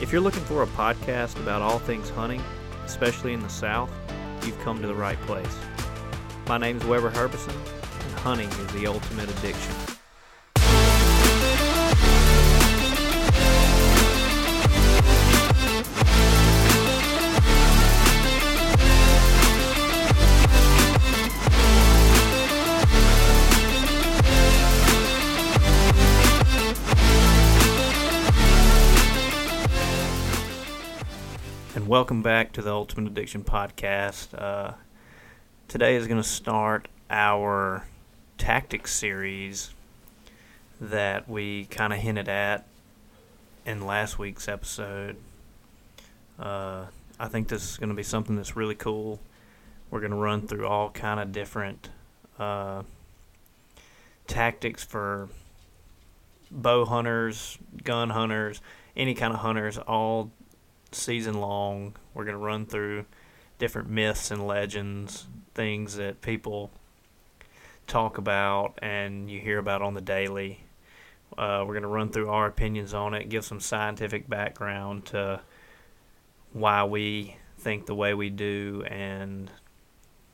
If you're looking for a podcast about all things hunting, especially in the South, you've come to the right place. My name is Weber Herbison, and hunting is the ultimate addiction. Welcome back to the Ultimate Addiction Podcast. Uh, today is going to start our tactics series that we kind of hinted at in last week's episode. Uh, I think this is going to be something that's really cool. We're going to run through all kind of different uh, tactics for bow hunters, gun hunters, any kind of hunters, all season long. We're going to run through different myths and legends, things that people talk about and you hear about on the daily. Uh, we're going to run through our opinions on it, give some scientific background to why we think the way we do, and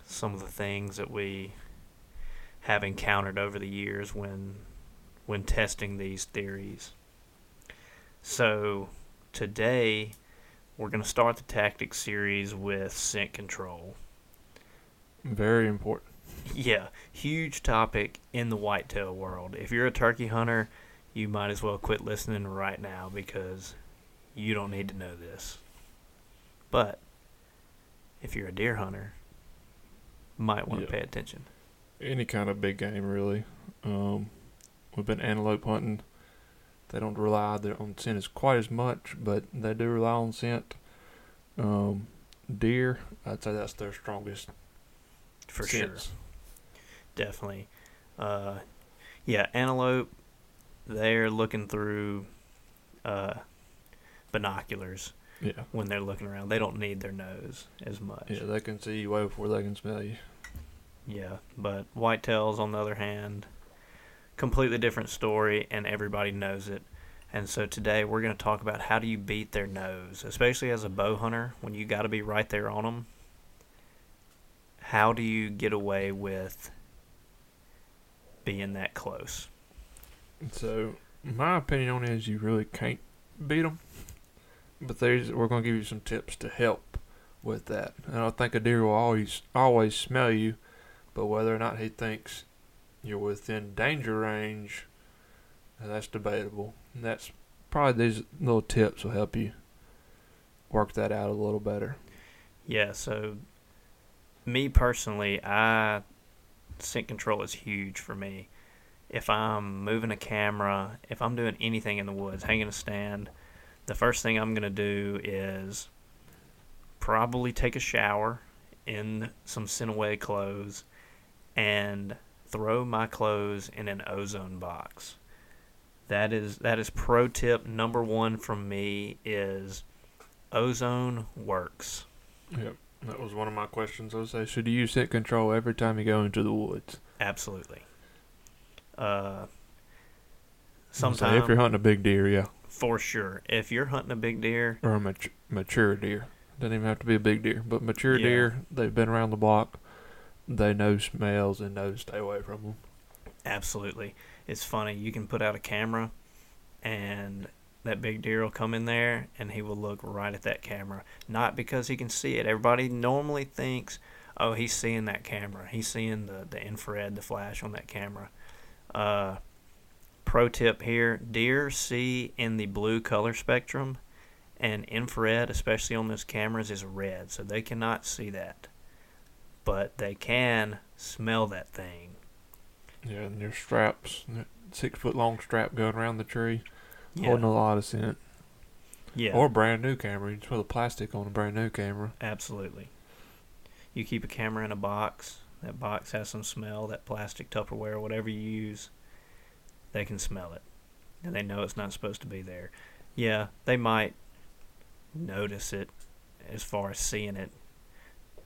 some of the things that we have encountered over the years when when testing these theories. So today we're going to start the tactics series with scent control. Very important. Yeah, huge topic in the whitetail world. If you're a turkey hunter, you might as well quit listening right now because you don't need to know this. But if you're a deer hunter, might want to Yeah. pay attention. Any kind of big game, really. Um, we've been antelope hunting. They don't rely on scent as quite as much, but they do rely on scent. Um, deer, I'd say that's their strongest For sure. Definitely. Uh, yeah, antelope, they're looking through uh, binoculars Yeah, when they're looking around. They don't need their nose as much. yeah, they can see you way before they can smell you. Yeah, but whitetails, on the other hand, completely different story, and everybody knows it. And so today we're going to talk about how do you beat their nose, especially as a bow hunter when you got to be right there on them. How do you get away with being that close? So, my opinion on it is you really can't beat them. But there's we're gonna give you some tips to help with that. And I think a deer will always always smell you, but whether or not he thinks you're within danger range, that's debatable. And that's probably these little tips will help you work that out a little better. Yeah, so me personally, I scent control is huge for me. If I'm moving a camera, if I'm doing anything in the woods, hanging a stand, the first thing I'm going to do is probably take a shower in some scent away clothes and throw my clothes in an ozone box. That is that is pro tip number 1 from me is ozone works. Yep. That was one of my questions. I would say, should you use scent control every time you go into the woods? Absolutely. Uh, sometimes, if you're hunting a big deer, yeah. for sure, if you're hunting a big deer, or a mat- mature deer. Doesn't even have to be a big deer, but mature Yeah. deer, they've been around the block. They know smells and know to stay away from them. absolutely. It's funny. You can put out a camera, and that big deer will come in there, and he will look right at that camera. Not because he can see it. Everybody normally thinks, "Oh, he's seeing that camera. He's seeing the the infrared, the flash on that camera." Uh, pro tip here: deer see in the blue color spectrum, and infrared, especially on those cameras, is red, so they cannot see that, but they can smell that thing. Yeah, and your straps, six foot long strap going around the tree, Yeah, holding a lot of scent. yeah, Or a brand new camera. You just put the plastic on a brand new camera. absolutely. You keep a camera in a box. That box has some smell. That plastic Tupperware, whatever you use, they can smell it, and they know it's not supposed to be there. Yeah, they might notice it as far as seeing it,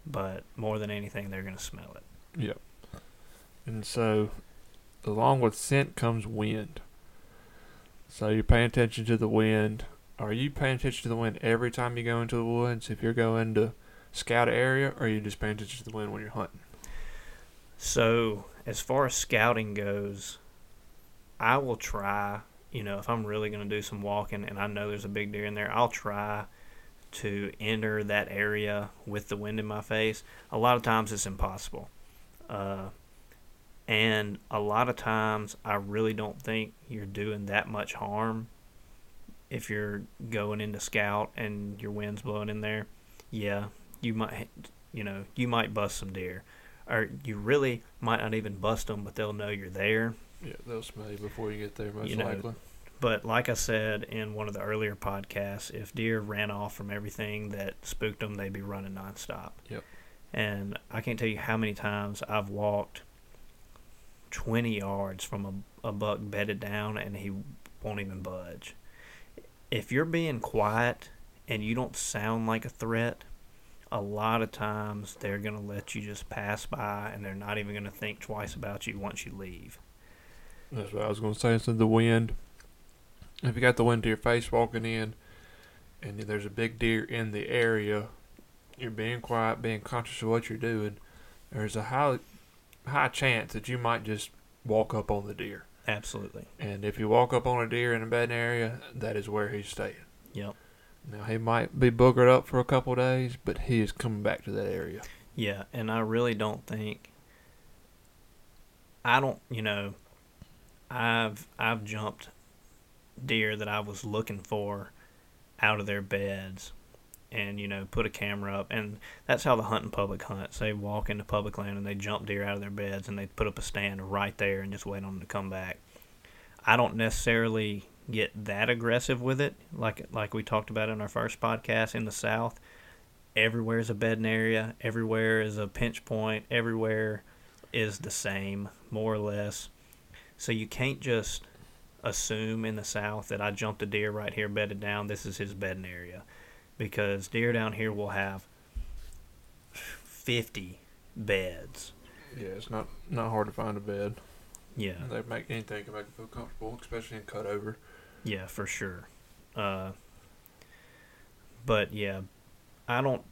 but more than anything, they're gonna smell it. Yep. And so, along with scent comes wind. So you're paying attention to the wind. are you paying attention to the wind every time you go into the woods? If you're going to scout an area, or are you just paying attention to the wind when you're hunting? So, as far as scouting goes, I will try, you know, if I'm really going to do some walking and I know there's a big deer in there, I'll try to enter that area with the wind in my face. A lot of times it's impossible. Uh, and a lot of times I really don't think you're doing that much harm if you're going into scout and your wind's blowing in there. Yeah, you might, you know, you might bust some deer or you really might not even bust them, but they'll know you're there. Yeah, they'll smell you before you get there, most You know, likely. But like I said in one of the earlier podcasts, if deer ran off from everything that spooked them, they'd be running nonstop. Yep. And I can't tell you how many times I've walked 20 yards from a, a buck bedded down and he won't even budge. If you're being quiet and you don't sound like a threat, a lot of times they're going to let you just pass by and they're not even going to think twice about you once you leave. That's what I was going to say. Of the wind, if you got the wind to your face walking in, and there's a big deer in the area, you're being quiet, being conscious of what you're doing. There's a high, high chance that you might just walk up on the deer. Absolutely. And if you walk up on a deer in a bad area, that is where he's staying. Yep. Now he might be boogered up for a couple of days, but he is coming back to that area. Yeah, and I really don't think I don't, you know, I've I've jumped deer that I was looking for out of their beds and you know put a camera up. And that's how the hunting public hunts. They walk into public land and they jump deer out of their beds and they put up a stand right there and just wait on them to come back. I don't necessarily get that aggressive with it like like we talked about in our first podcast in the south. Everywhere is a bedding area. Everywhere is a pinch point. Everywhere is the same more or less. So you can't just assume in the south that i jumped a deer right here bedded down this is his bedding area because deer down here will have 50 beds Yeah, it's not not hard to find a bed. yeah They make anything can make them feel comfortable, especially in cut over. Yeah, for sure. Uh, but yeah, I don't.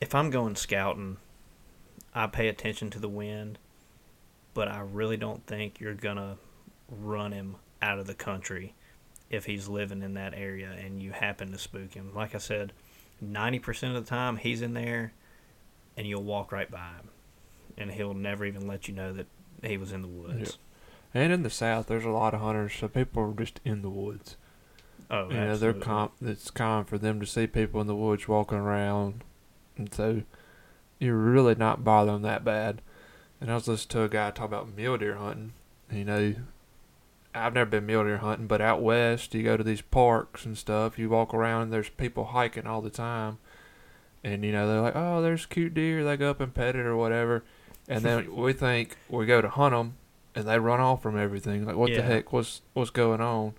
If I'm going scouting, I pay attention to the wind, but I really don't think you're gonna run him out of the country if he's living in that area and you happen to spook him. Like I said, ninety percent of the time he's in there, and you'll walk right by him, and he'll never even let you know that he was in the woods. And in the south, there's a lot of hunters, so people are just in the woods. Oh, you know, they're com- It's common for them to see people in the woods walking around, and so you're really not bothering that bad. And I was listening to a guy talk about mule deer hunting. You know, I've never been mule deer hunting, but out west, you go to these parks and stuff. You walk around, and there's people hiking all the time, and you know they're like, "Oh, there's cute deer." They go up and pet it or whatever, and then we think we go to hunt them, and they run off from everything. Like, what Yeah. the heck? What's what's going on?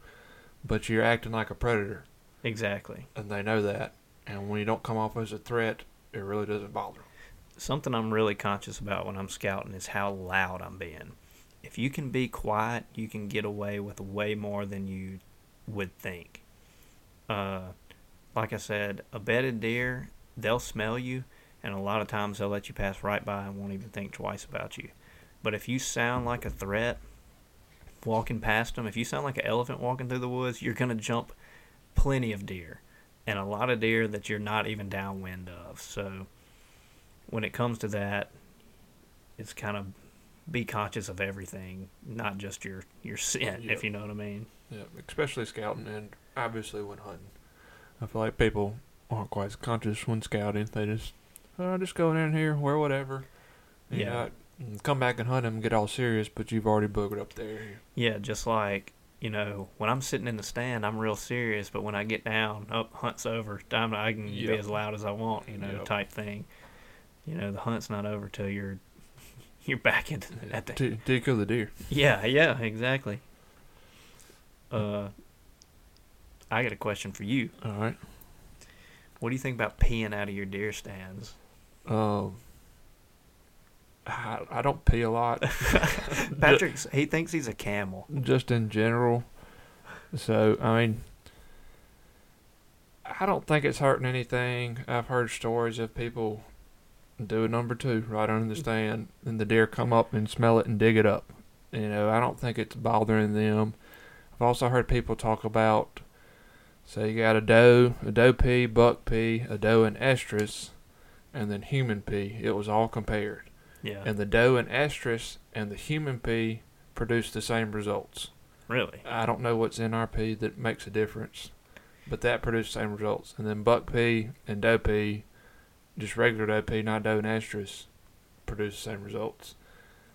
But you're acting like a predator Exactly. and they know that. And when you don't come off as a threat, it really doesn't bother them. something I'm really conscious about when I'm scouting is how loud I'm being. If you can be quiet, you can get away with way more than you would think. Uh, like I said, a bedded deer, they'll smell you, and a lot of times they'll let you pass right by and won't even think twice about you. But if you sound like a threat walking past them, if you sound like an elephant walking through the woods, you're going to jump plenty of deer and a lot of deer that you're not even downwind of. So when it comes to that, it's kind of be conscious of everything, not just your your scent, Yep. if you know what I mean. Yeah, especially scouting and obviously when hunting. I feel like people aren't quite as conscious when scouting. They just, oh, just go in here, wear whatever. You Yeah. and come back and hunt them and get all serious, but you've already boogered up there. Yeah, just like you know, when I'm sitting in the stand, I'm real serious, but when I get down, up hunt's over. Time I can be as loud as I want, you know, Yep. type thing. You know, the hunt's not over till you're you're back into that thing. T- to kill the deer. Yeah, yeah, exactly. Uh, I got a question for you. All right. What do you think about peeing out of your deer stands? Um, I, I don't pee a lot. Patrick, he thinks he's a camel. just in general. So I mean, I don't think it's hurting anything. I've heard stories of people do a number two right under the stand, and the deer come up and smell it and dig it up. You know, I don't think it's bothering them. I've also heard people talk about, say, you got a doe, a doe pee, buck pee, a doe and estrus, and then human pee. It was all compared, Yeah. and the doe and estrus and the human pee produced the same results. really? I don't know what's in our pee that makes a difference, but that produced the same results. And then buck pee and doe pee, just regular pee, not doe and estrus, produce the same results.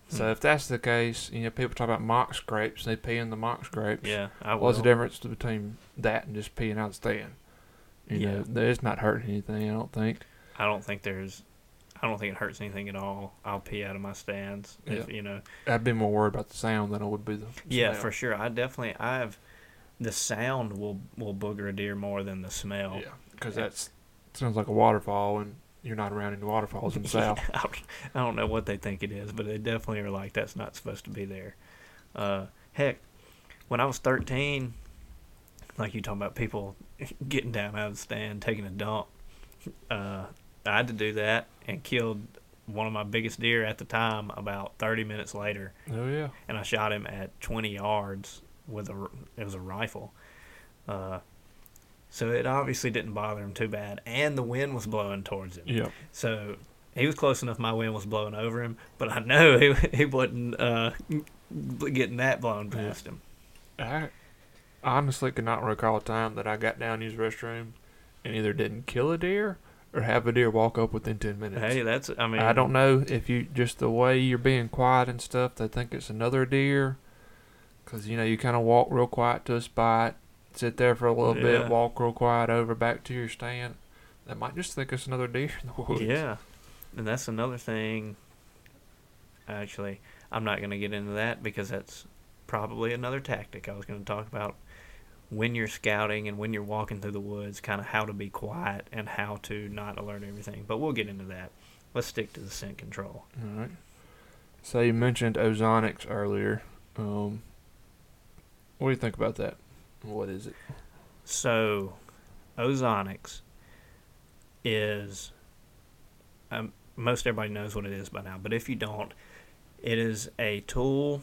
So Hmm. if that's the case, you know, people talk about mock scrapes, and they pee in the mock scrapes. Yeah. I What's the will. difference between that and just peeing out the stand? You Yeah. know, it's not hurting anything, I don't think. I don't think there's. I don't think it hurts anything at all. I'll pee out of my stands. If you know. I'd be more worried about the sound than I would be the Yeah, smell. for sure. I definitely. I've. The sound will will booger a deer more than the smell. Yeah, because that's sounds like a waterfall, and you're not around any waterfalls in the south. I don't- I don't know what they think it is, but they definitely are like that's not supposed to be there. Uh, heck, when I was 13, like you talking about people getting down out of the stand, taking a dump, uh, I had to do that and killed one of my biggest deer at the time about 30 minutes later, Oh yeah. and I shot him at 20 yards with a it was a rifle. Uh, so it obviously didn't bother him too bad, and the wind was blowing towards him. Yeah. So he was close enough. My wind was blowing over him, but I know he he wasn't uh, getting that blown past him. I honestly cannot recall a time that I got down the restroom and either didn't kill a deer or have a deer walk up within ten minutes. Hey, that's I mean I don't know if you just the way you're being quiet and stuff, they think it's another deer. Cause you know you kind of walk real quiet to a spot, sit there for a little Yeah. bit, walk real quiet over back to your stand. They might just think it's another deer in the woods. Yeah, and that's another thing. Actually, I'm not going to get into that because that's probably another tactic I was going to talk about when you're scouting and when you're walking through the woods, kind of how to be quiet and how to not alert everything. But we'll get into that. Let's stick to the scent control. All right. So you mentioned ozonics earlier. Um, what do you think about that? What is it? So, ozonics is um, most everybody knows what it is by now, but if you don't, it is a tool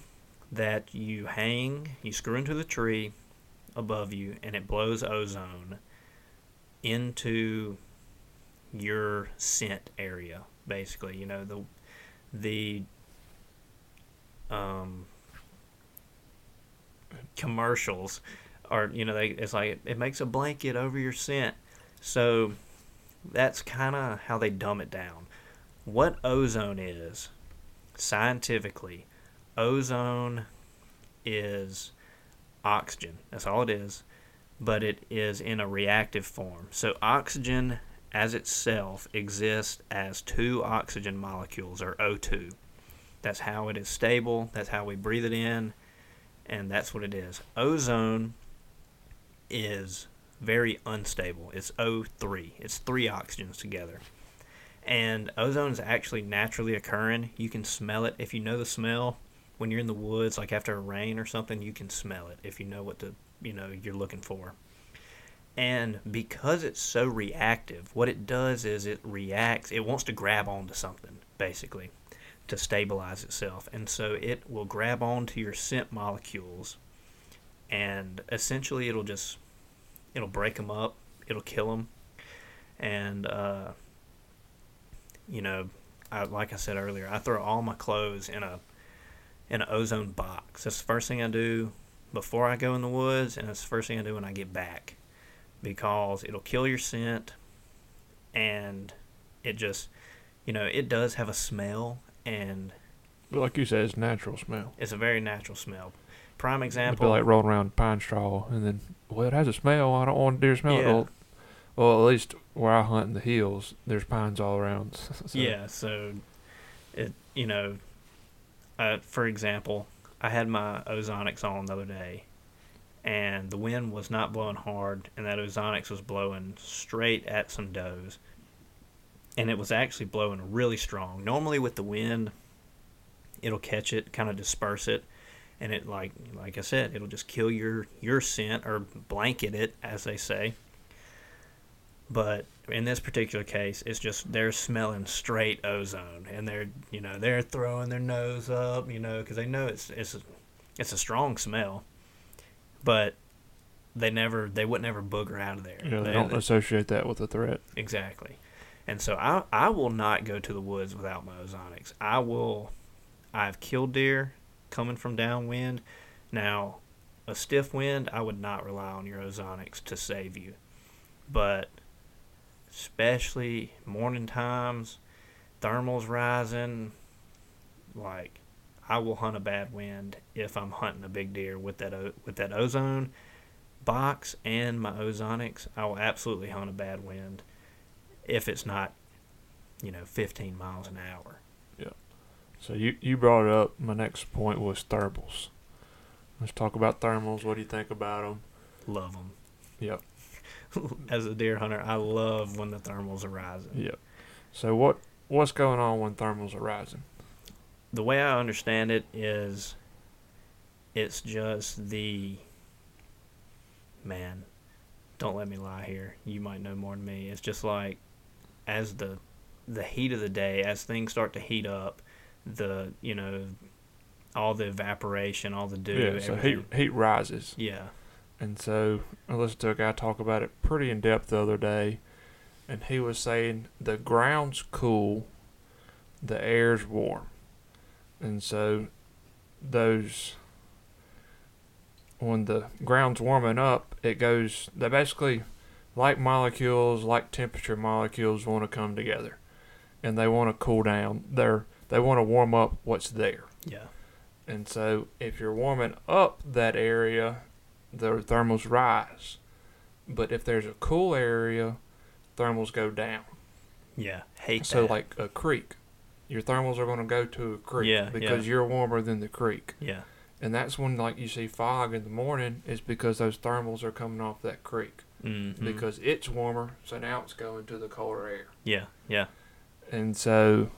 that you hang, you screw into the tree above you, and it blows ozone into your scent area. Basically, you know the the um, commercials are you know they it's like it makes a blanket over your scent. So that's kind of how they dumb it down. What ozone is scientifically ozone is oxygen. That's all it is but it is in a reactive form. So oxygen as itself exists as two oxygen molecules or O2 that's how it is stable that's how we breathe it in and that's what it is. Ozone is very unstable. It's O3. It's three oxygens together. And ozone is actually naturally occurring. You can smell it if you know the smell. When you're in the woods, like after a rain or something, you can smell it if you know what the you know you're looking for. And because it's so reactive, what it does is it reacts. It wants to grab onto something basically to stabilize itself, and so it will grab onto your scent molecules and essentially it'll just it'll break them up it'll kill them and uh, you know I, like i said earlier i throw all my clothes in a in an ozone box. That's the first thing i do before i go in the woods and that's the first thing i do when i get back because it'll kill your scent and it just you know it does have a smell and But like you said, it's natural smell. it's a very natural smell prime It'd example be like rolling around pine straw, and then well, it has a smell. I don't want deer smell. Yeah. Well, well, at least where I hunt in the hills, there's pines all around. so- Yeah, so it you know, uh, for example, I had my ozonics on the other day, and the wind was not blowing hard, and that ozonics was blowing straight at some does, and it was actually blowing really strong. Normally with the wind, it'll catch it, kind of disperse it, and it like like I said, it'll just kill your your scent or blanket it, as they say. But in this particular case, it's just they're smelling straight ozone, and they're you know they're throwing their nose up, you know, because they know it's it's a, it's a strong smell, but they never they would never booger out of there. Yeah, they They- don't they- associate that with a threat. Exactly. And so I I will not go to the woods without my ozonics. I will I've killed deer coming from downwind. Now, a stiff wind, I would not rely on your ozonics to save you. But especially morning times, thermals rising, like I will hunt a bad wind if I'm hunting a big deer with that with that ozone box and my ozonics. I will absolutely hunt a bad wind if it's not, you know, 15 miles an hour. So you, you brought it up. My next point was thermals. Let's talk about thermals. What do you think about them? Love them. Yep. As a deer hunter, I love when the thermals are rising. Yep. So what what's going on when thermals are rising? The way I understand it is it's just the man, don't let me lie here. You might know more than me. It's just like as the the heat of the day, as things start to heat up, the you know all the evaporation, all the dew, yeah. So heat heat rises, yeah. and so I listened to a guy talk about it pretty in depth the other day, and he was saying the ground's cool, the air's warm, and so those when the ground's warming up, it goes. They basically like molecules, like temperature molecules, want to come together, and they want to cool down. They're they want to warm up what's there. Yeah. And so if you're warming up that area, the thermals rise. But if there's a cool area, thermals go down. Yeah. Hate So that. like a creek, your thermals are going to go to a creek Yeah, because yeah. you're warmer than the creek. yeah. And that's when like you see fog in the morning is because those thermals are coming off that creek Mm-hmm. because it's warmer, so now it's going to the colder air. yeah. Yeah. And so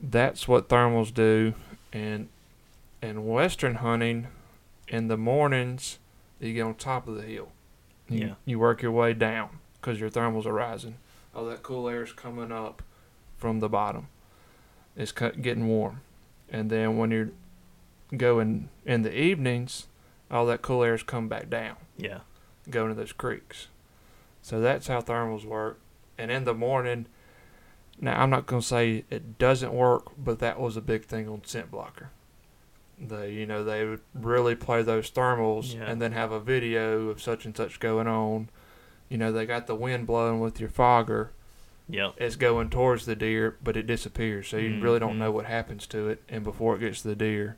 that's what thermals do. And in western hunting, in the mornings, you get on top of the hill. You, Yeah. You work your way down because your thermals are rising. All that cool air is coming up from the bottom. It's getting warm. And then when you're going in the evenings, all that cool air is come back down Yeah. go into those creeks. So that's how thermals work. And in the morning, now I'm not going to say it doesn't work, but that was a big thing on scent blocker. They, you know, they would really play those thermals Yeah. and then have a video of such and such going on. You know, they got the wind blowing with your fogger. Yep. It's going towards the deer, but it disappears. So you really don't Mhm. know what happens to it. And before it gets to the deer,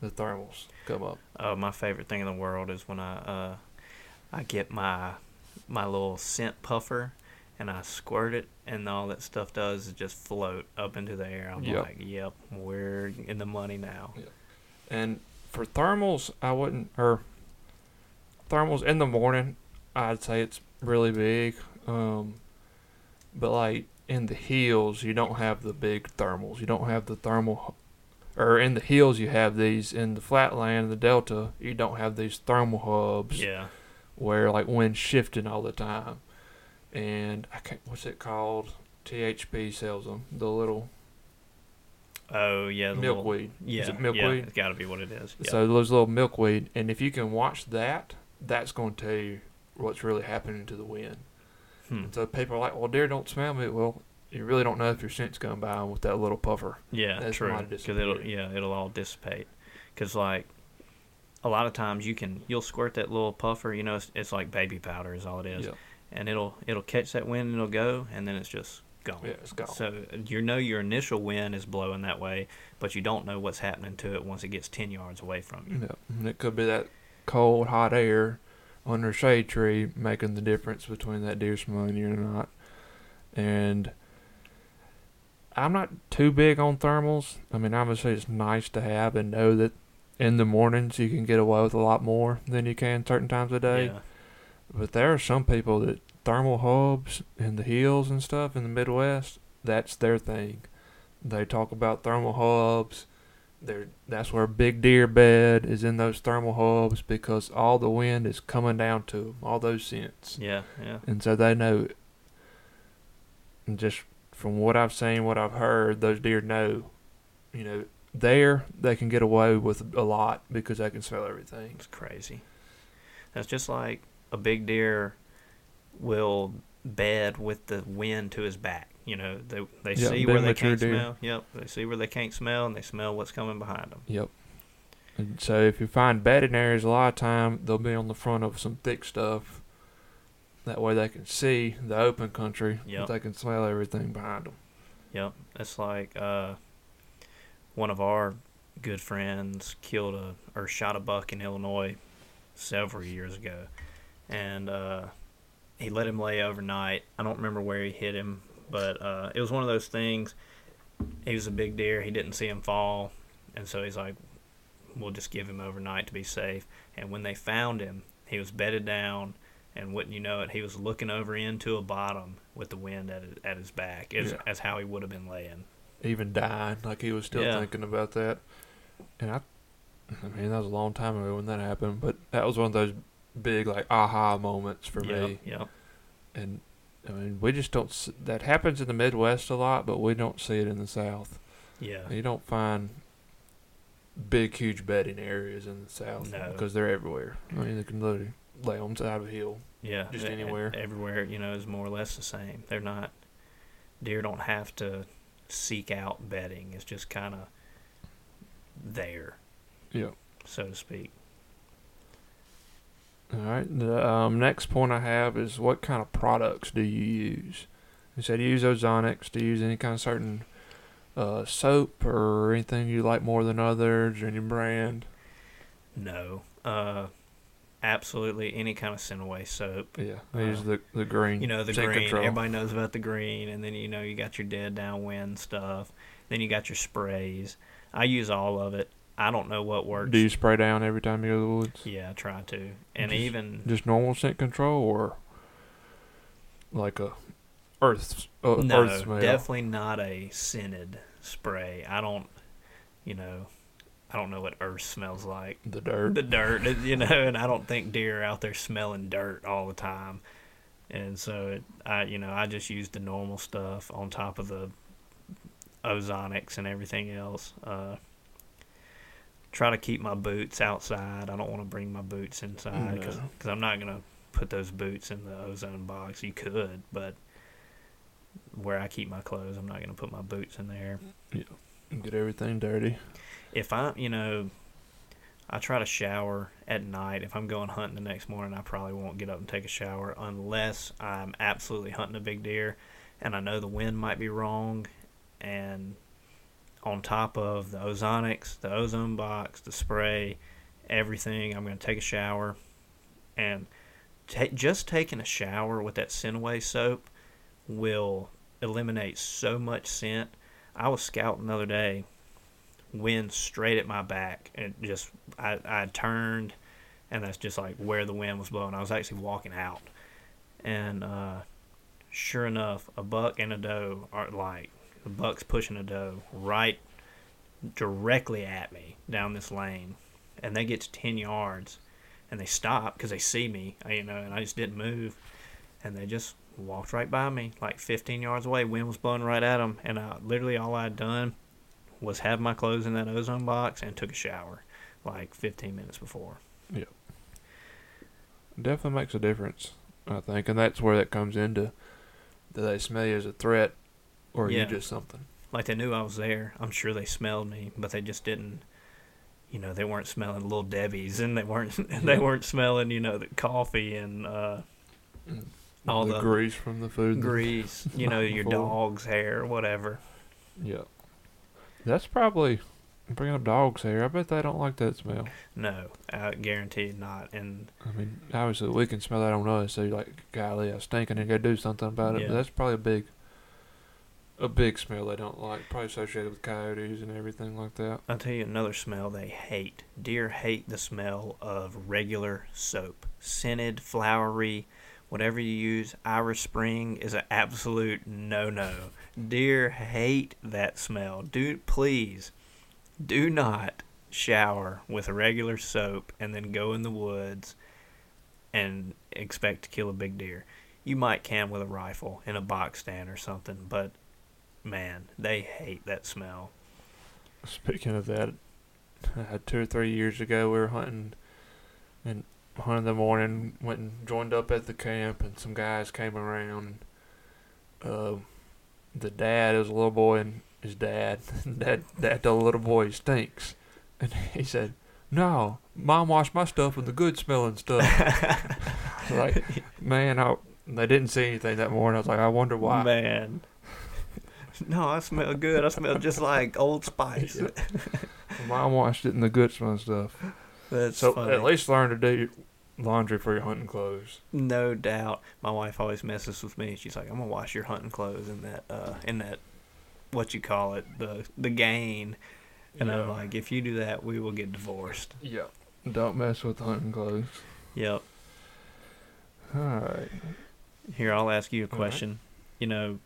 the thermals come up. Oh, my favorite thing in the world is when I uh, I get my my little scent puffer and I squirt it, and all that stuff does is just float up into the air. I'm Yep. like, yep, we're in the money now. And for thermals, I wouldn't, or thermals in the morning, I'd say it's really big. Um, but like in the hills, you don't have the big thermals. You don't have the thermal, or in the hills, you have these. In the flatland, the delta, you don't have these thermal hubs Yeah. where like wind shifting all the time. And I can't, what's it called? THP sells them. The little Oh yeah. The little- milkweed. yeah. Is it Yeah. milkweed? It's got to be what it is. Yeah. So those little milkweed, and if you can watch that, that's going to tell you what's really happening to the wind. Hmm. And so people are like, "Well, deer don't smell me." Well, you really don't know if your scent's going by with that little puffer. Yeah, That's true. Because it'll yeah it'll all dissipate. Because like a lot of times you can you'll squirt that little puffer. You know it's, it's like baby powder is all it is, Yeah, and it'll it'll catch that wind and it'll go and then it's just gone. yeah, it's gone. So you know your initial wind is blowing that way, but you don't know what's happening to it once it gets ten yards away from you. yeah, and it could be that cold, hot air under a shade tree making the difference between that deer smelling you or not. And I'm not too big on thermals. I mean, obviously it's nice to have and know that in the mornings you can get away with a lot more than you can certain times of day. Yeah, But there are some people that thermal hubs in the hills and stuff in the Midwest, that's their thing. They talk about thermal hubs There, that's where big deer bed is in those thermal hubs because all the wind is coming down to them, all those scents, Yeah, yeah. and so they know. It. And just from what I've seen, what I've heard, those deer know. You know, there they can get away with a lot because they can smell everything. It's crazy. That's just like a big deer will bed with the wind to his back. You know, they they Yeah, see where they can't deer. smell. Yep, they see where they can't smell, and they smell what's coming behind them. Yep. And so if you find bedding areas, a lot of time they'll be on the front of some thick stuff. That way they can see the open country, Yep. but they can smell everything behind them. Yep, it's like uh, one of our good friends killed a or shot a buck in Illinois several years ago, and uh, he let him lay overnight. I don't remember where he hit him, but uh, it was one of those things. He was a big deer. He didn't see him fall, and so he's like, "We'll just give him overnight to be safe." And when they found him, he was bedded down. And wouldn't you know it, he was looking over into a bottom with the wind at his, at his back, as, Yeah. as how he would have been laying. Even dying, like he was still Yeah. thinking about that. And I, I mean, that was a long time ago when that happened, but that was one of those big like aha moments for yep, me. Yeah. And I mean, we just don't. that happens in the Midwest a lot, but we don't see it in the South. Yeah. You don't find big, huge bedding areas in the South No. because they're everywhere. I mean, they can literally lay on the side of a hill. Yeah. Just e- anywhere. Everywhere, you know, is more or less the same. They're not. Deer don't have to seek out bedding. It's just kind of there, Yeah. so to speak. All right. The um, next point I have is what kind of products do you use? You said you use Ozonics. Do you use any kind of certain uh, soap or anything you like more than others or any brand? No. Uh, absolutely any kind of Scent-A-Way soap. Yeah. I use Uh, the, the green. You know the green. Control. Everybody knows about the green, and then you know you got your dead downwind stuff. Then you got your sprays. I use all of it. I don't know what works. Do you spray down every time you go to the woods? Yeah, I try to. And Just- even Just normal scent control or like a earth uh, no, earth smell? definitely not a scented spray. I don't, you know, I don't know what earth smells like. The dirt. The dirt, you know, and I don't think deer are out there smelling dirt all the time. And so, it, I, you know, I just use the normal stuff on top of the ozonics and everything else. Uh, try to keep my boots outside. I don't want to bring my boots inside because No. I'm not gonna put those boots in the ozone box. You could, but where I keep my clothes, I'm not gonna put my boots in there. Get everything dirty. If I, you know, I try to shower at night. If I'm going hunting the next morning, I probably won't get up and take a shower unless I'm absolutely hunting a big deer and I know the wind might be wrong. And on top of the ozonics, the ozone box, the spray, everything, I'm going to take a shower. And ta just taking a shower with that Scent-A-Way soap will eliminate so much scent. I was scouting the other day wind straight at my back and just I, I turned and that's just like where the wind was blowing i was actually walking out and uh, sure enough a buck and a doe are like the buck's pushing a doe right directly at me down this lane and they get to 10 yards and they stop because they see me you know and i just didn't move and they just walked right by me like 15 yards away wind was blowing right at them and uh, literally all i'd done was have my clothes in that ozone box and took a shower like 15 minutes before. Yep. Definitely makes a difference, I think, and that's where that comes into. Do they smell you as a threat, or are Yeah. you just something? Like they knew I was there. I'm sure they smelled me, but they just didn't. You know, they weren't smelling little Debbie's, and they weren't. they weren't smelling. You know, the coffee and uh, all the, the grease from the food. grease. You know, your Before. dog's hair, whatever. Yeah. That's probably bringing up dogs hair. I bet they don't like that smell. No, uh, guaranteed not. And I mean, obviously we can smell that on us. So you're like, golly, I stink, and gotta do something about it. Yeah. But that's probably a big, a big smell they don't like. Probably associated with coyotes and everything like that. I'll tell you another smell they hate. Deer hate the smell of regular soap. Scented, flowery, whatever you use, Irish Spring is an absolute no no. Deer hate that smell. Do please do not shower with regular soap and then go in the woods and expect to kill a big deer. You might can with a rifle in a box stand or something, but man, they hate that smell. Speaking of that, uh, two or three years ago, we were hunting, and one in the morning went and joined up at the camp, and some guys came around. Uh, the dad is a little boy, and his dad, dad, dad told the little boy he stinks, and he said, "No, mom washed my stuff with the good smelling stuff." like, man, I, they didn't see anything that morning. I was like, I wonder why. Man. No, I smell good. I smell just like Old Spice. Mom washed it in the good smelling stuff. That's So funny. at least learn to do laundry for your hunting clothes. No doubt. My wife always messes with me. She's like, "I'm gonna wash your hunting clothes in that, uh, in that, what you call it, the the gain." And I'm like, "If you do that, we will get divorced." Yeah. Don't mess with hunting clothes. Yep. All right. Here, I'll ask you a All right. question. You know,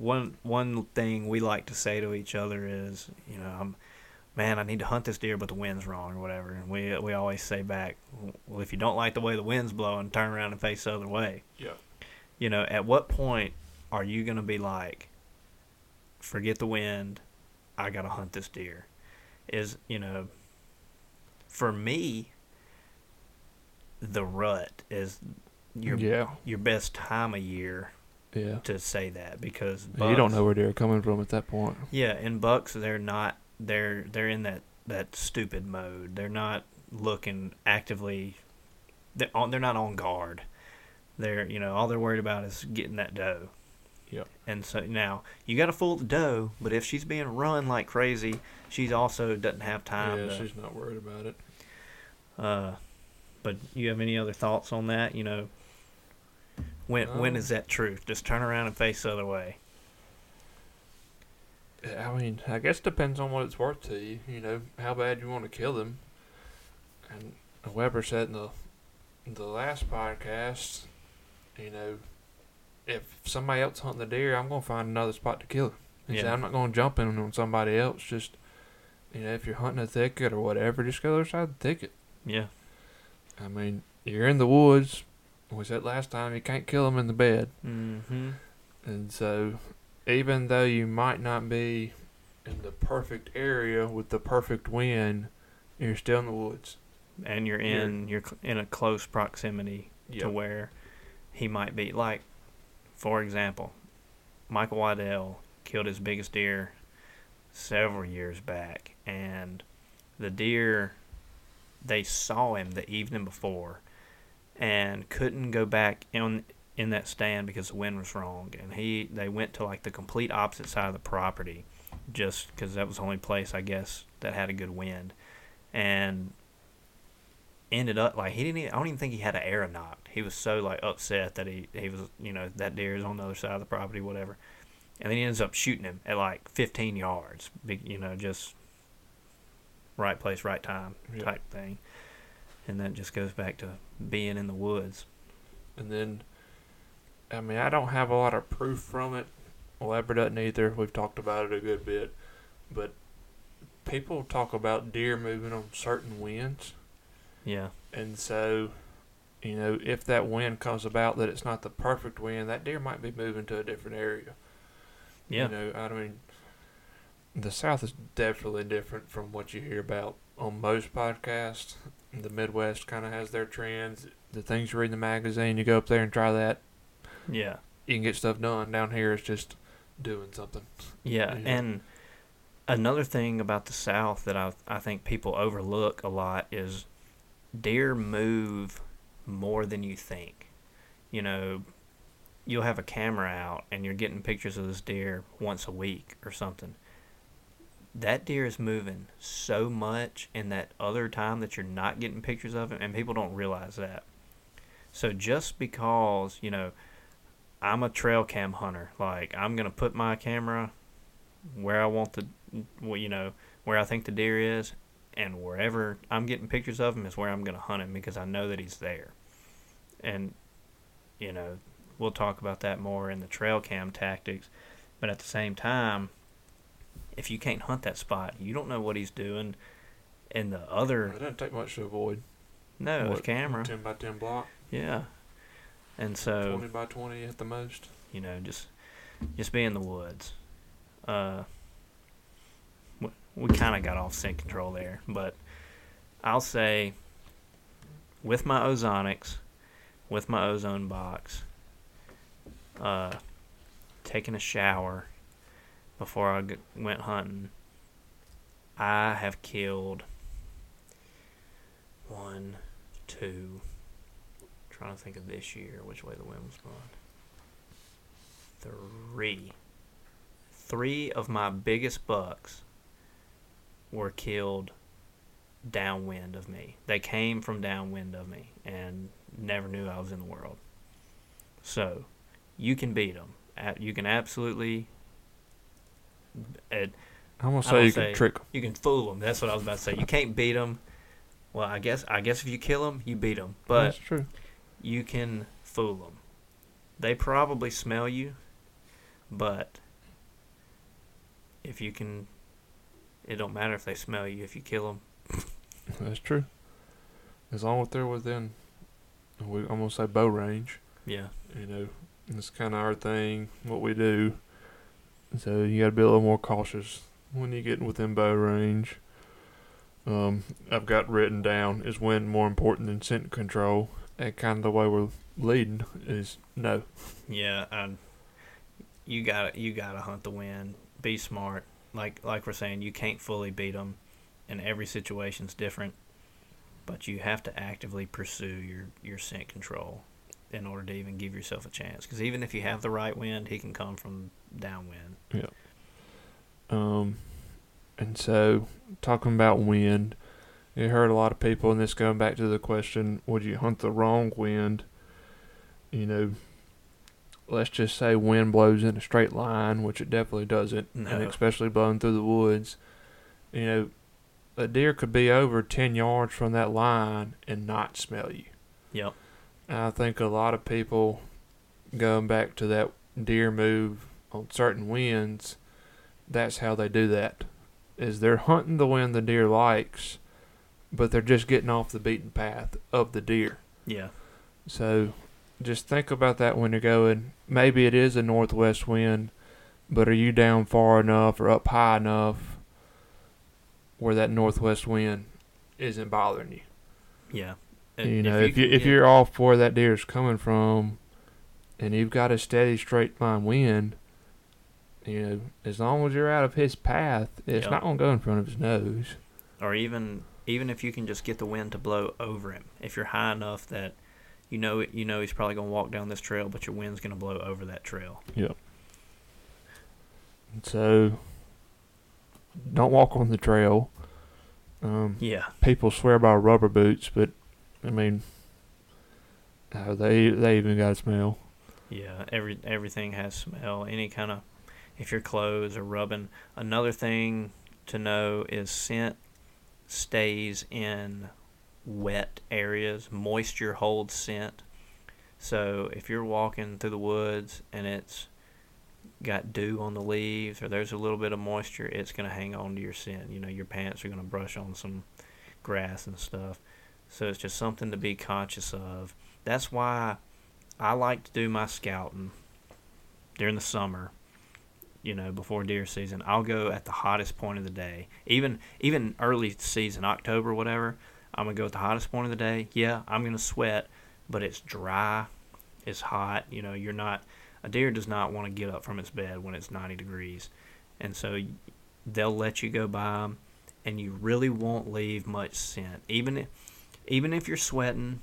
one one thing we like to say to each other is, you know, I'm, man, I need to hunt this deer, but the wind's wrong or whatever. And we we always say back, well, if you don't like the way the wind's blowing, turn around and face the other way. Yeah. You know, at what point are you gonna be like, forget the wind, I gotta hunt this deer? Is you know, for me, the rut is your yeah. your best time of year Yeah. to say that because you don't know where they're coming from at that point. Yeah, in bucks they're not they're they're in that that stupid mode. They're not looking actively. They're on. They're not on guard. They're you know all they're worried about is getting that doe. Yep. And so now you got to fool the doe, but if she's being run like crazy, she's also doesn't have time. yeah, to, she's not worried about it. uh, but you have any other thoughts on that? You know, when when Um, is that truth? Just turn around and face the other way. I mean, I guess it depends on what it's worth to you. You know, how bad you want to kill them. And Weber said in the the last podcast, you know, if somebody else hunting the deer, I'm gonna find another spot to kill him. He said, Yeah. I'm not gonna jump in on somebody else. Just you know, if you're hunting a thicket or whatever, just go the other side of the thicket. Yeah. I mean, you're in the woods. We said last time you can't kill them in the bed. Mm-hmm. And so, even though you might not be in the perfect area with the perfect wind, you're still in the woods. and you're You're- in you're in a close proximity to where he might be. Like, for example, Michael Waddell killed his biggest deer several years back, and the deer they saw him the evening before and couldn't go back in in that stand because the wind was wrong and he they went to like the complete opposite side of the property just because that was the only place I guess that had a good wind and ended up like he didn't even, I don't even think he had an arrow nocked. He was so like upset that he he was you know that deer is on the other side of the property whatever, and then he ends up shooting him at like 15 yards. Big you know just right place right time type thing, and that just goes back to being in the woods. And then, I mean, I don't have a lot of proof from it. Weber doesn't either. We've talked about it a good bit. But people talk about deer moving on certain winds. Yeah, And so, you know, if that wind comes about that it's not the perfect wind, that deer might be moving to a different area. yeah, You know, I mean, the South is definitely different from what you hear about on most podcasts. The Midwest kind of has their trends. The things you read in the magazine, you go up there and try that. yeah. You can get stuff done. Down here, it's just doing something. Yeah, Yeah. and another thing about the South that I I think people overlook a lot is deer move more than you think. You know, you'll have a camera out and you're getting pictures of this deer once a week or something. That deer is moving so much in that other time that you're not getting pictures of him, and people don't realize that. So just because, you know, I'm a trail cam hunter. Like I'm gonna put my camera where I want the, you know, where I think the deer is, and wherever I'm getting pictures of him is where I'm gonna hunt him because I know that he's there. And, you know, we'll talk about that more in the trail cam tactics. But at the same time, if you can't hunt that spot, you don't know what he's doing. And the other, It doesn't take much to avoid. no, What, camera. Ten by ten block, Yeah. And so, twenty by twenty at the most. you know, just just be in the woods. Uh, we, we kind of got off scent control there, but I'll say with my ozonics, with my ozone box, uh, taking a shower before I went hunting, I have killed one, two. Trying to think of this year, which way the wind was blowing three. Three of my biggest bucks were killed downwind of me. They came from downwind of me and never knew I was in the world. So, you can beat them. You can absolutely. It, I'm gonna I say you say- can trick 'em. you can fool them. That's what I was about to say. You can't beat them. Well, I guess I guess if you kill them, you beat them. But That's true. you can fool them. They probably smell you, but if you can, it don't matter if they smell you. If you kill them, That's true. As long as they're within, we, I'm gonna say bow range. yeah, You know, it's kind of our thing, what we do. So you got to be a little more cautious when you get within bow range. Um, I've got written down is wind more important than scent control, and kind of the way we're leading is no. yeah. I, you got you got to hunt the wind. Be smart. Like like we're saying, you can't fully beat them, and every situation's different. But you have to actively pursue your your scent control in order to even give yourself a chance. Because even if you have the right wind, he can come from downwind. Um, and so talking about wind, you heard a lot of people, and this going back to the question: Would you hunt the wrong wind? You know, let's just say wind blows in a straight line, which it definitely doesn't, and especially blowing through the woods. You know, a deer could be over ten yards from that line and not smell you. Yep. I think a lot of people going back to that deer move on certain winds, that's how they do that. Is they're hunting the wind the deer likes, but they're just getting off the beaten path of the deer. Yeah. So just think about that when you're going. Maybe it is a northwest wind, but are you down far enough or up high enough where that northwest wind isn't bothering you? Yeah. You know, if you, if get- you're off where that deer is coming from, and you've got a steady straight line wind, you know, as long as you're out of his path, it's Yep. not gonna go in front of his nose. or even even if you can just get the wind to blow over him, if you're high enough that you know you know he's probably gonna walk down this trail, but your wind's gonna blow over that trail. Yep. So, don't walk on the trail. Um, Yeah. people swear by rubber boots, but I mean, uh, they they even got smell. Yeah, every everything has smell. Any kind of if your clothes are rubbing. Another thing to know is scent stays in wet areas. Moisture holds scent. So if you're walking through the woods and it's got dew on the leaves or there's a little bit of moisture, it's going to hang on to your scent. You know, your pants are going to brush on some grass and stuff. So it's just something to be conscious of. That's why I like to do my scouting during the summer. You know, before deer season, I'll go at the hottest point of the day. Even even early season, October, whatever. I'm gonna go at the hottest point of the day. Yeah, I'm gonna sweat, but it's dry, it's hot. You know, you're not. A deer does not want to get up from its bed when it's 90 degrees, and so they'll let you go by them, and you really won't leave much scent. Even if, even if you're sweating,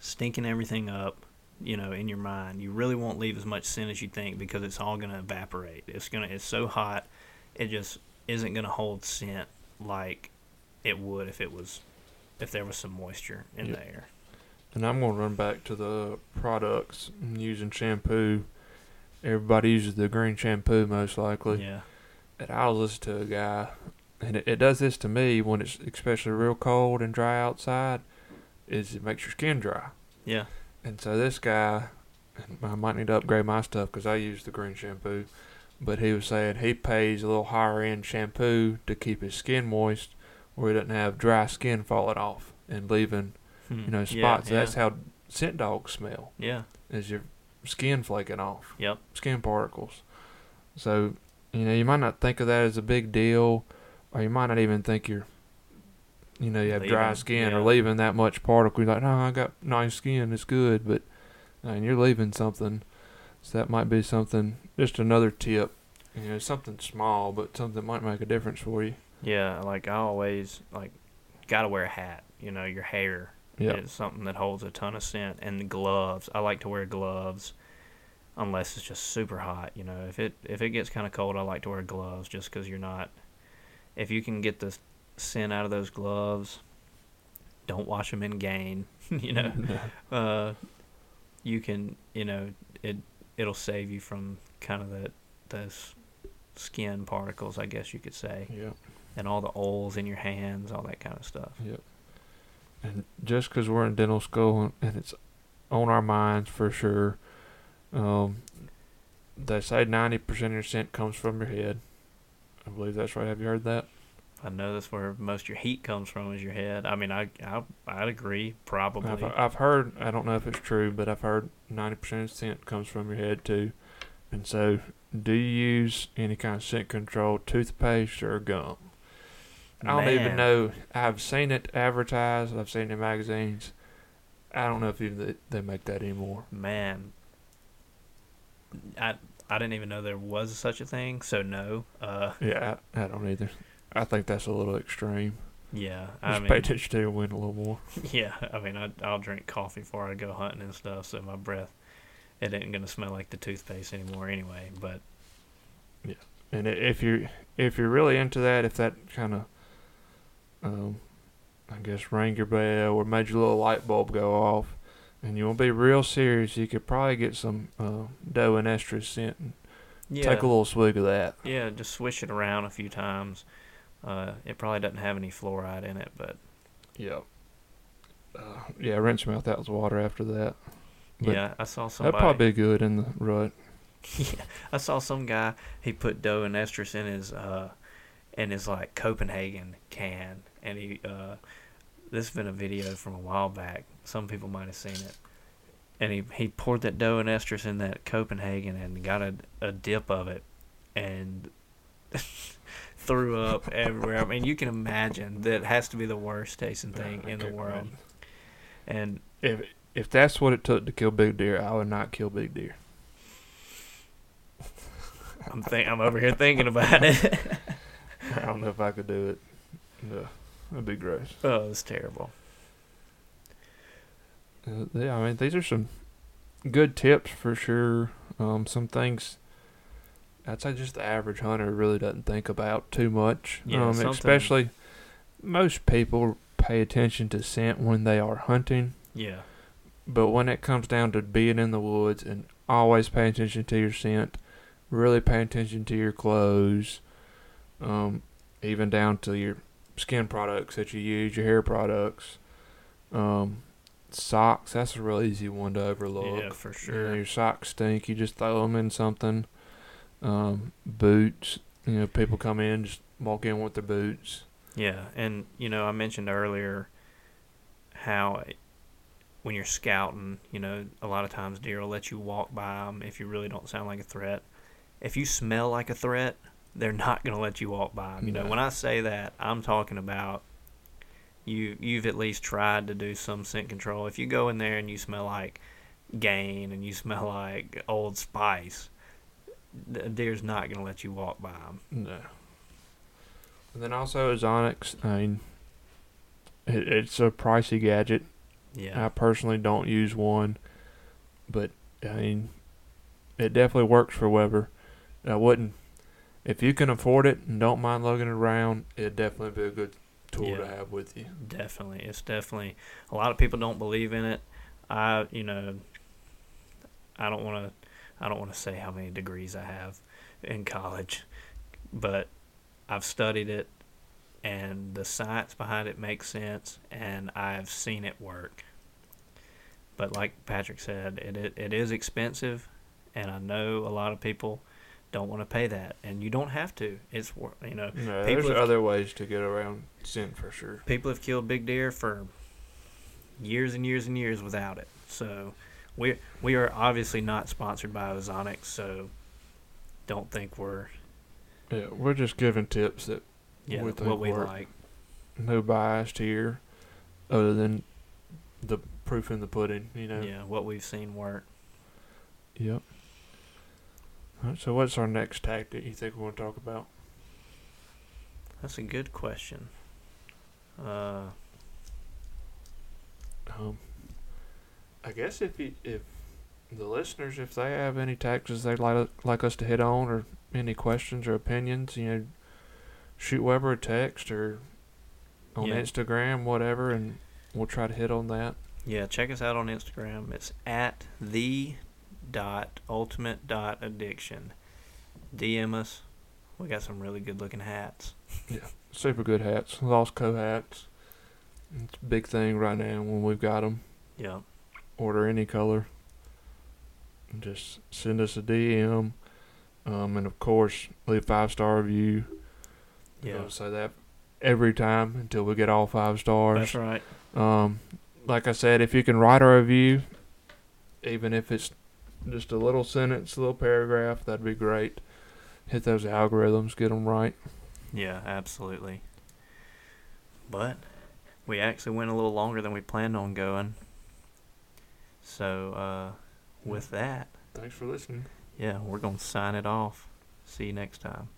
stinking everything up, you know, in your mind, you really won't leave as much scent as you think because it's all gonna evaporate. It's gonna it's so hot, it just isn't gonna hold scent like it would if it was if there was some moisture in Yep. the air. And I'm gonna run back to the products and using shampoo. Everybody uses the green shampoo most likely. Yeah. And I was listening to a guy, and it, it does this to me when it's especially real cold and dry outside. Is it makes your skin dry. Yeah. And so this guy, and I might need to upgrade my stuff because I use the green shampoo, but he was saying he pays a little higher end shampoo to keep his skin moist, where he doesn't have dry skin falling off and leaving Hmm. you know Yeah, spots. Yeah, That's how scent dogs smell. yeah. Is your skin flaking off? Yep. Skin particles. So you know you might not think of that as a big deal, or you might not even think you're. You know, you have dry Leaving, skin or leaving that much particle. You're like, no, I got nice skin, it's good, but uh, and you're leaving something. So that might be something, just another tip. You know, something small, but something might make a difference for you. Yeah, like I always like gotta wear a hat. You know, your hair Yeah. is something that holds a ton of scent. And the gloves. I like to wear gloves unless it's just super hot. You know, if it if it gets kind of cold, I like to wear gloves just because you're not. If you can get the scent out of those gloves, don't wash them in Gain. you know, uh, you can you know it it'll save you from kind of that those skin particles, I guess you could say, yeah. and all the oils in your hands, all that kind of stuff. Yep. And just 'cause we're in dental school and it's on our minds for sure, um, they say 90% of your scent comes from your head. I believe that's right. Have you heard that? I know that's where most of your heat comes from is your head. I mean, I, I I'd agree probably. I've, I've heard, I don't know if it's true, but I've heard 90% of scent comes from your head too. And so, do you use any kind of scent control, toothpaste or gum? I don't even know. I've seen it advertised. I've seen it in magazines. I don't know if even they make that anymore. Man, I I didn't even know there was such a thing. So no. Uh, Yeah, I, I don't either. I think that's a little extreme. yeah. I Just mean, pay attention to your wind a little more. yeah. I mean, I I'll drink coffee before I go hunting and stuff, so my breath it ain't gonna smell like the toothpaste anymore anyway. But yeah, And if you if you're really into that, if that kind of, um, I guess rang your bell or made your little light bulb go off, and you want to be real serious, you could probably get some uh, doe and estrus scent and yeah, take a little swig of that. yeah. Just swish it around a few times. Uh, it probably doesn't have any fluoride in it, but Yeah. Uh, yeah, rinse your mouth out with water after that. But yeah, I saw some That'd probably be good in the rut. Yeah, I saw some guy. He put doe and estrus in his uh, in his like Copenhagen can, and he uh, this has been a video from a while back. Some people might have seen it, and he he poured that doe and estrus in that Copenhagen and got a a dip of it, and threw up everywhere. I mean, you can imagine that has to be the worst tasting thing in the world. imagine. And If if that's what it took to kill big deer, I would not kill big deer. I'm think I'm over here thinking about it. I don't know if I could do it. No, that'd be gross. oh, it's terrible. Uh, yeah, I mean these are some good tips for sure. Um, some things I'd say just the average hunter really doesn't think about too much. Yeah, um, especially most people pay attention to scent when they are hunting, Yeah. but when it comes down to being in the woods and always paying attention to your scent, really pay attention to your clothes, um, even down to your skin products that you use, your hair products, um, socks. That's a real easy one to overlook. Yeah, for You know, sure. your socks stink. You just throw them in something. Um, boots. You know, people come in just walk in with their boots. Yeah, and you know, I mentioned earlier how when you're scouting, you know, a lot of times deer will let you walk by them if you really don't sound like a threat. If you smell like a threat, they're not going to let you walk by 'em. You know, when I say that, I'm talking about you you've at least tried to do some scent control. If you go in there and you smell like Gain and you smell like Old Spice, the deer's not going to let you walk by them. No. And then also is Ozonics. I mean, it, it's a pricey gadget. Yeah. I personally don't use one, but I mean, it definitely works for Weber. I wouldn't, if you can afford it and don't mind lugging it around, it'd definitely be a good tool to have with you. Definitely, it's definitely a lot of people don't believe in it. I, you know, I don't want to, I don't want to say how many degrees I have in college, but I've studied it, and the science behind it makes sense, and I've seen it work. But like Patrick said, it it, it is expensive, and I know a lot of people don't want to pay that, and you don't have to. It's you know No, People there's have- other ways to get around sin for sure. people have killed big deer for years and years and years without it. So we we are obviously not sponsored by Ozonics, so don't think we're Yeah, we're just giving tips that yeah We what we work. like. no biased here, other than the proof in the pudding. You know. Yeah, what we've seen work. Yep. Alright, so what's our next tactic you think we want to talk about? That's a good question. Uh, Um, I guess if you, if the listeners, if they have any tactics they'd like like us to hit on, or any questions or opinions, you know, shoot Weber a text or on Yeah. Instagram, whatever, and we'll try to hit on that. yeah, check us out on Instagram. It's at the dot ultimate dot addiction. DM us. We got some really good looking hats. Yeah, super good hats, Lost Co hats. It's a big thing right now when we've got them. Yeah. order any color. Just send us a DM, um, and of course leave five star review. Yeah. say that every time until we get all five stars. That's right. Um, like I said, if you can write a review, even if it's just a little sentence, a little paragraph, that'd be great. Hit those algorithms, get them right. Yeah, absolutely. But we actually went a little longer than we planned on going. So, uh, with that, Thanks for listening. yeah, we're going to sign it off. See you next time.